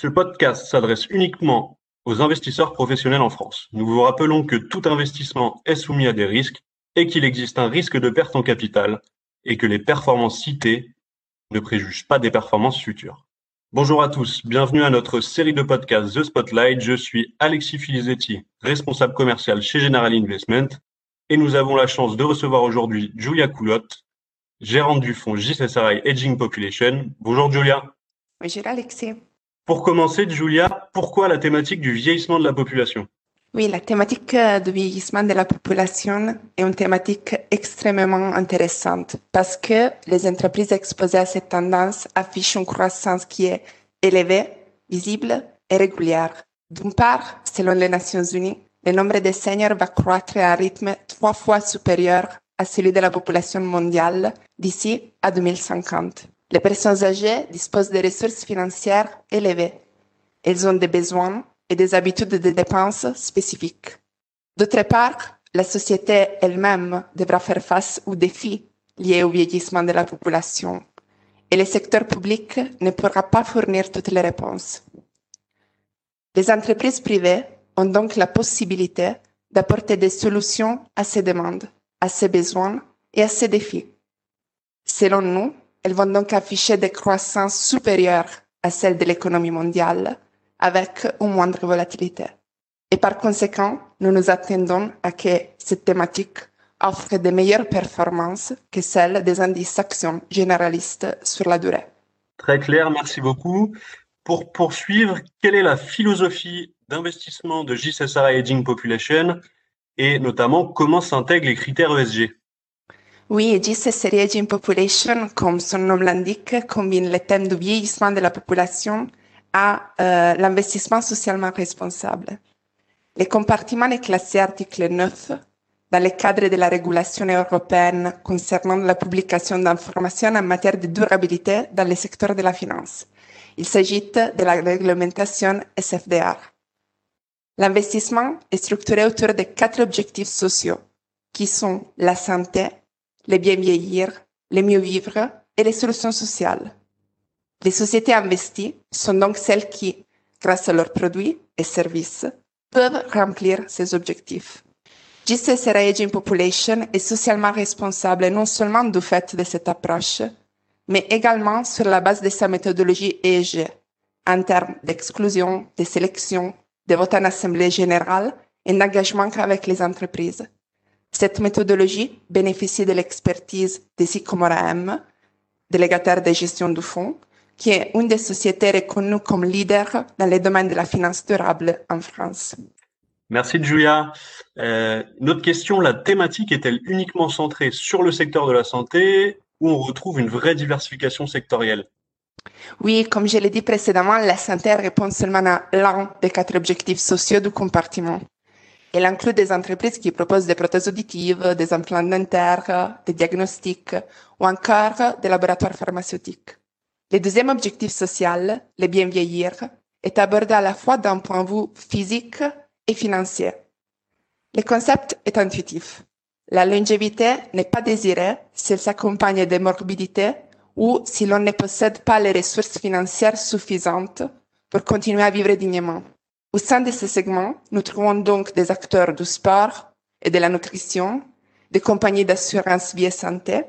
Ce podcast s'adresse uniquement aux investisseurs professionnels en France. Nous vous rappelons que tout investissement est soumis à des risques et qu'il existe un risque de perte en capital et que les performances citées ne préjugent pas des performances futures. Bonjour à tous, bienvenue à notre série de podcasts The Spotlight. Je suis Alexis Filizetti, responsable commercial chez General Investment et nous avons la chance de recevoir aujourd'hui Julia Coulotte, gérante du fonds JSSRI Aging Population. Bonjour Julia. Bonjour Alexis. Pour commencer, Julia, pourquoi la thématique du vieillissement de la population? Oui, la thématique euh, du vieillissement de la population est une thématique extrêmement intéressante parce que les entreprises exposées à cette tendance affichent une croissance qui est élevée, visible et régulière. D'une part, selon les Nations Unies, le nombre de seniors va croître à un rythme trois fois supérieur à celui de la population mondiale d'ici à 2050. Les personnes âgées disposent de ressources financières élevées. Elles ont des besoins et des habitudes de dépenses spécifiques. D'autre part, la société elle-même devra faire face aux défis liés au vieillissement de la population et le secteur public ne pourra pas fournir toutes les réponses. Les entreprises privées ont donc la possibilité d'apporter des solutions à ces demandes à ses besoins et à ses défis. Selon nous, elles vont donc afficher des croissances supérieures à celles de l'économie mondiale, avec une moindre volatilité. Et par conséquent, nous nous attendons à que cette thématique offre de meilleures performances que celles des indices actions généralistes sur la durée. Très clair, merci beaucoup. Pour poursuivre, quelle est la philosophie d'investissement de JSSR Aging Population et notamment comment s'intègrent les critères ESG. Oui, GCS Aging Population, comme son nom l'indique, combine les thèmes du vieillissement de la population à euh, l'investissement socialement responsable. Le compartiment est classé article 9 dans le cadre de la régulation européenne concernant la publication d'informations en matière de durabilité dans le secteur de la finance. Il s'agit de la réglementation SFDR. L'investissement est structuré autour de quatre objectifs sociaux, qui sont la santé, le bien vieillir, le mieux vivre et les solutions sociales. Les sociétés investies sont donc celles qui, grâce à leurs produits et services, peuvent remplir ces objectifs. JCSR Aging Population est socialement responsable non seulement du fait de cette approche, mais également sur la base de sa méthodologie ESG, en termes d'exclusion, de sélection, de vote en assemblée générale et d'engagement avec les entreprises. Cette méthodologie bénéficie de l'expertise de Sycomora M, délégataire de gestion du fonds, qui est une des sociétés reconnues comme leader dans le domaine de la finance durable en France. Merci Julia. Euh, notre question, la thématique est-elle uniquement centrée sur le secteur de la santé ou on retrouve une vraie diversification sectorielle? Oui, comme je l'ai dit précédemment, la santé répond seulement à l'un des quatre objectifs sociaux du compartiment. Elle inclut des entreprises qui proposent des prothèses auditives, des implants dentaires, des diagnostics ou encore des laboratoires pharmaceutiques. Le deuxième objectif social, le bien vieillir, est abordé à la fois d'un point de vue physique et financier. Le concept est intuitif. La longévité n'est pas désirée si elle s'accompagne de morbidités ou si l'on ne possède pas les ressources financières suffisantes pour continuer à vivre dignement. Au sein de ce segment, nous trouvons donc des acteurs du sport et de la nutrition, des compagnies d'assurance vie et santé,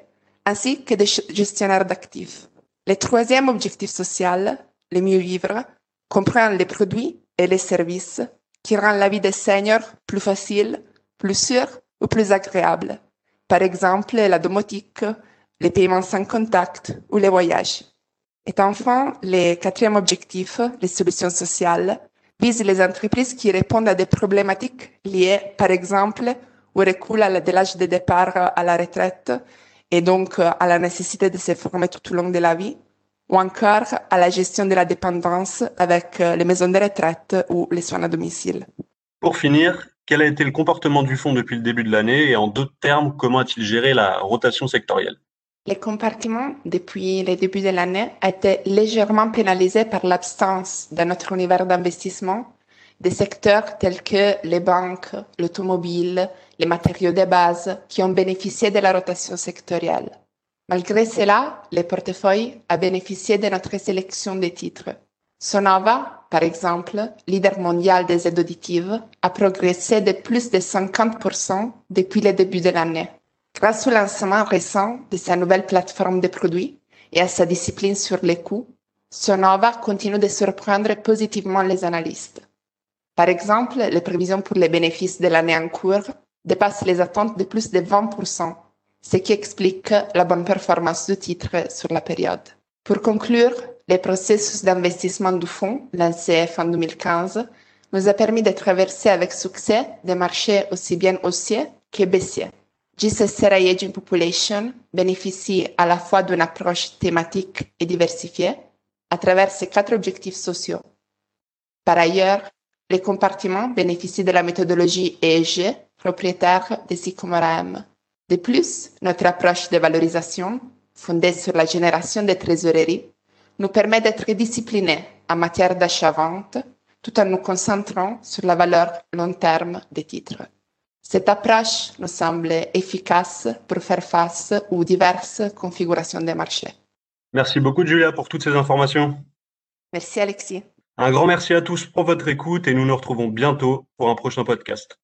ainsi que des gestionnaires d'actifs. Le troisième objectif social, le mieux vivre, comprend les produits et les services qui rendent la vie des seniors plus facile, plus sûre ou plus agréable. Par exemple, la domotique, les paiements sans contact ou les voyages. Et enfin, le quatrième objectif, les solutions sociales, vise les entreprises qui répondent à des problématiques liées, par exemple, au recours de l'âge de départ à la retraite et donc à la nécessité de se former tout au long de la vie, ou encore à la gestion de la dépendance avec les maisons de retraite ou les soins à domicile. Pour finir, quel a été le comportement du fonds depuis le début de l'année et en d'autres termes, comment a-t-il géré la rotation sectorielle? Le compartiment, depuis le début de l'année, été légèrement pénalisé par l'absence dans notre univers d'investissement des secteurs tels que les banques, l'automobile, les matériaux de base qui ont bénéficié de la rotation sectorielle. Malgré cela, le portefeuille a bénéficié de notre sélection des titres. Sonova, par exemple, leader mondial des aides auditives, a progressé de plus de 50% depuis le début de l'année. Grâce au lancement récent de sa nouvelle plateforme de produits et à sa discipline sur les coûts, Sonova continue de surprendre positivement les analystes. Par exemple, les prévisions pour les bénéfices de l'année en cours dépassent les attentes de plus de 20%, ce qui explique la bonne performance du titre sur la période. Pour conclure, le processus d'investissement du fonds, lancé en 2015, nous a permis de traverser avec succès des marchés aussi bien haussiers que baissiers. GCC Aging Population bénéficie à la fois d'une approche thématique et diversifiée à travers ses quatre objectifs sociaux. Par ailleurs, les compartiments bénéficient de la méthodologie EEG propriétaire des Sycomore De plus, notre approche de valorisation, fondée sur la génération de trésorerie, nous permet d'être disciplinés en matière d'achat-vente tout en nous concentrant sur la valeur long terme des titres. Cette approche nous semble efficace pour faire face aux diverses configurations des marchés. Merci beaucoup Julia pour toutes ces informations. Merci Alexis. Un grand merci à tous pour votre écoute et nous nous retrouvons bientôt pour un prochain podcast.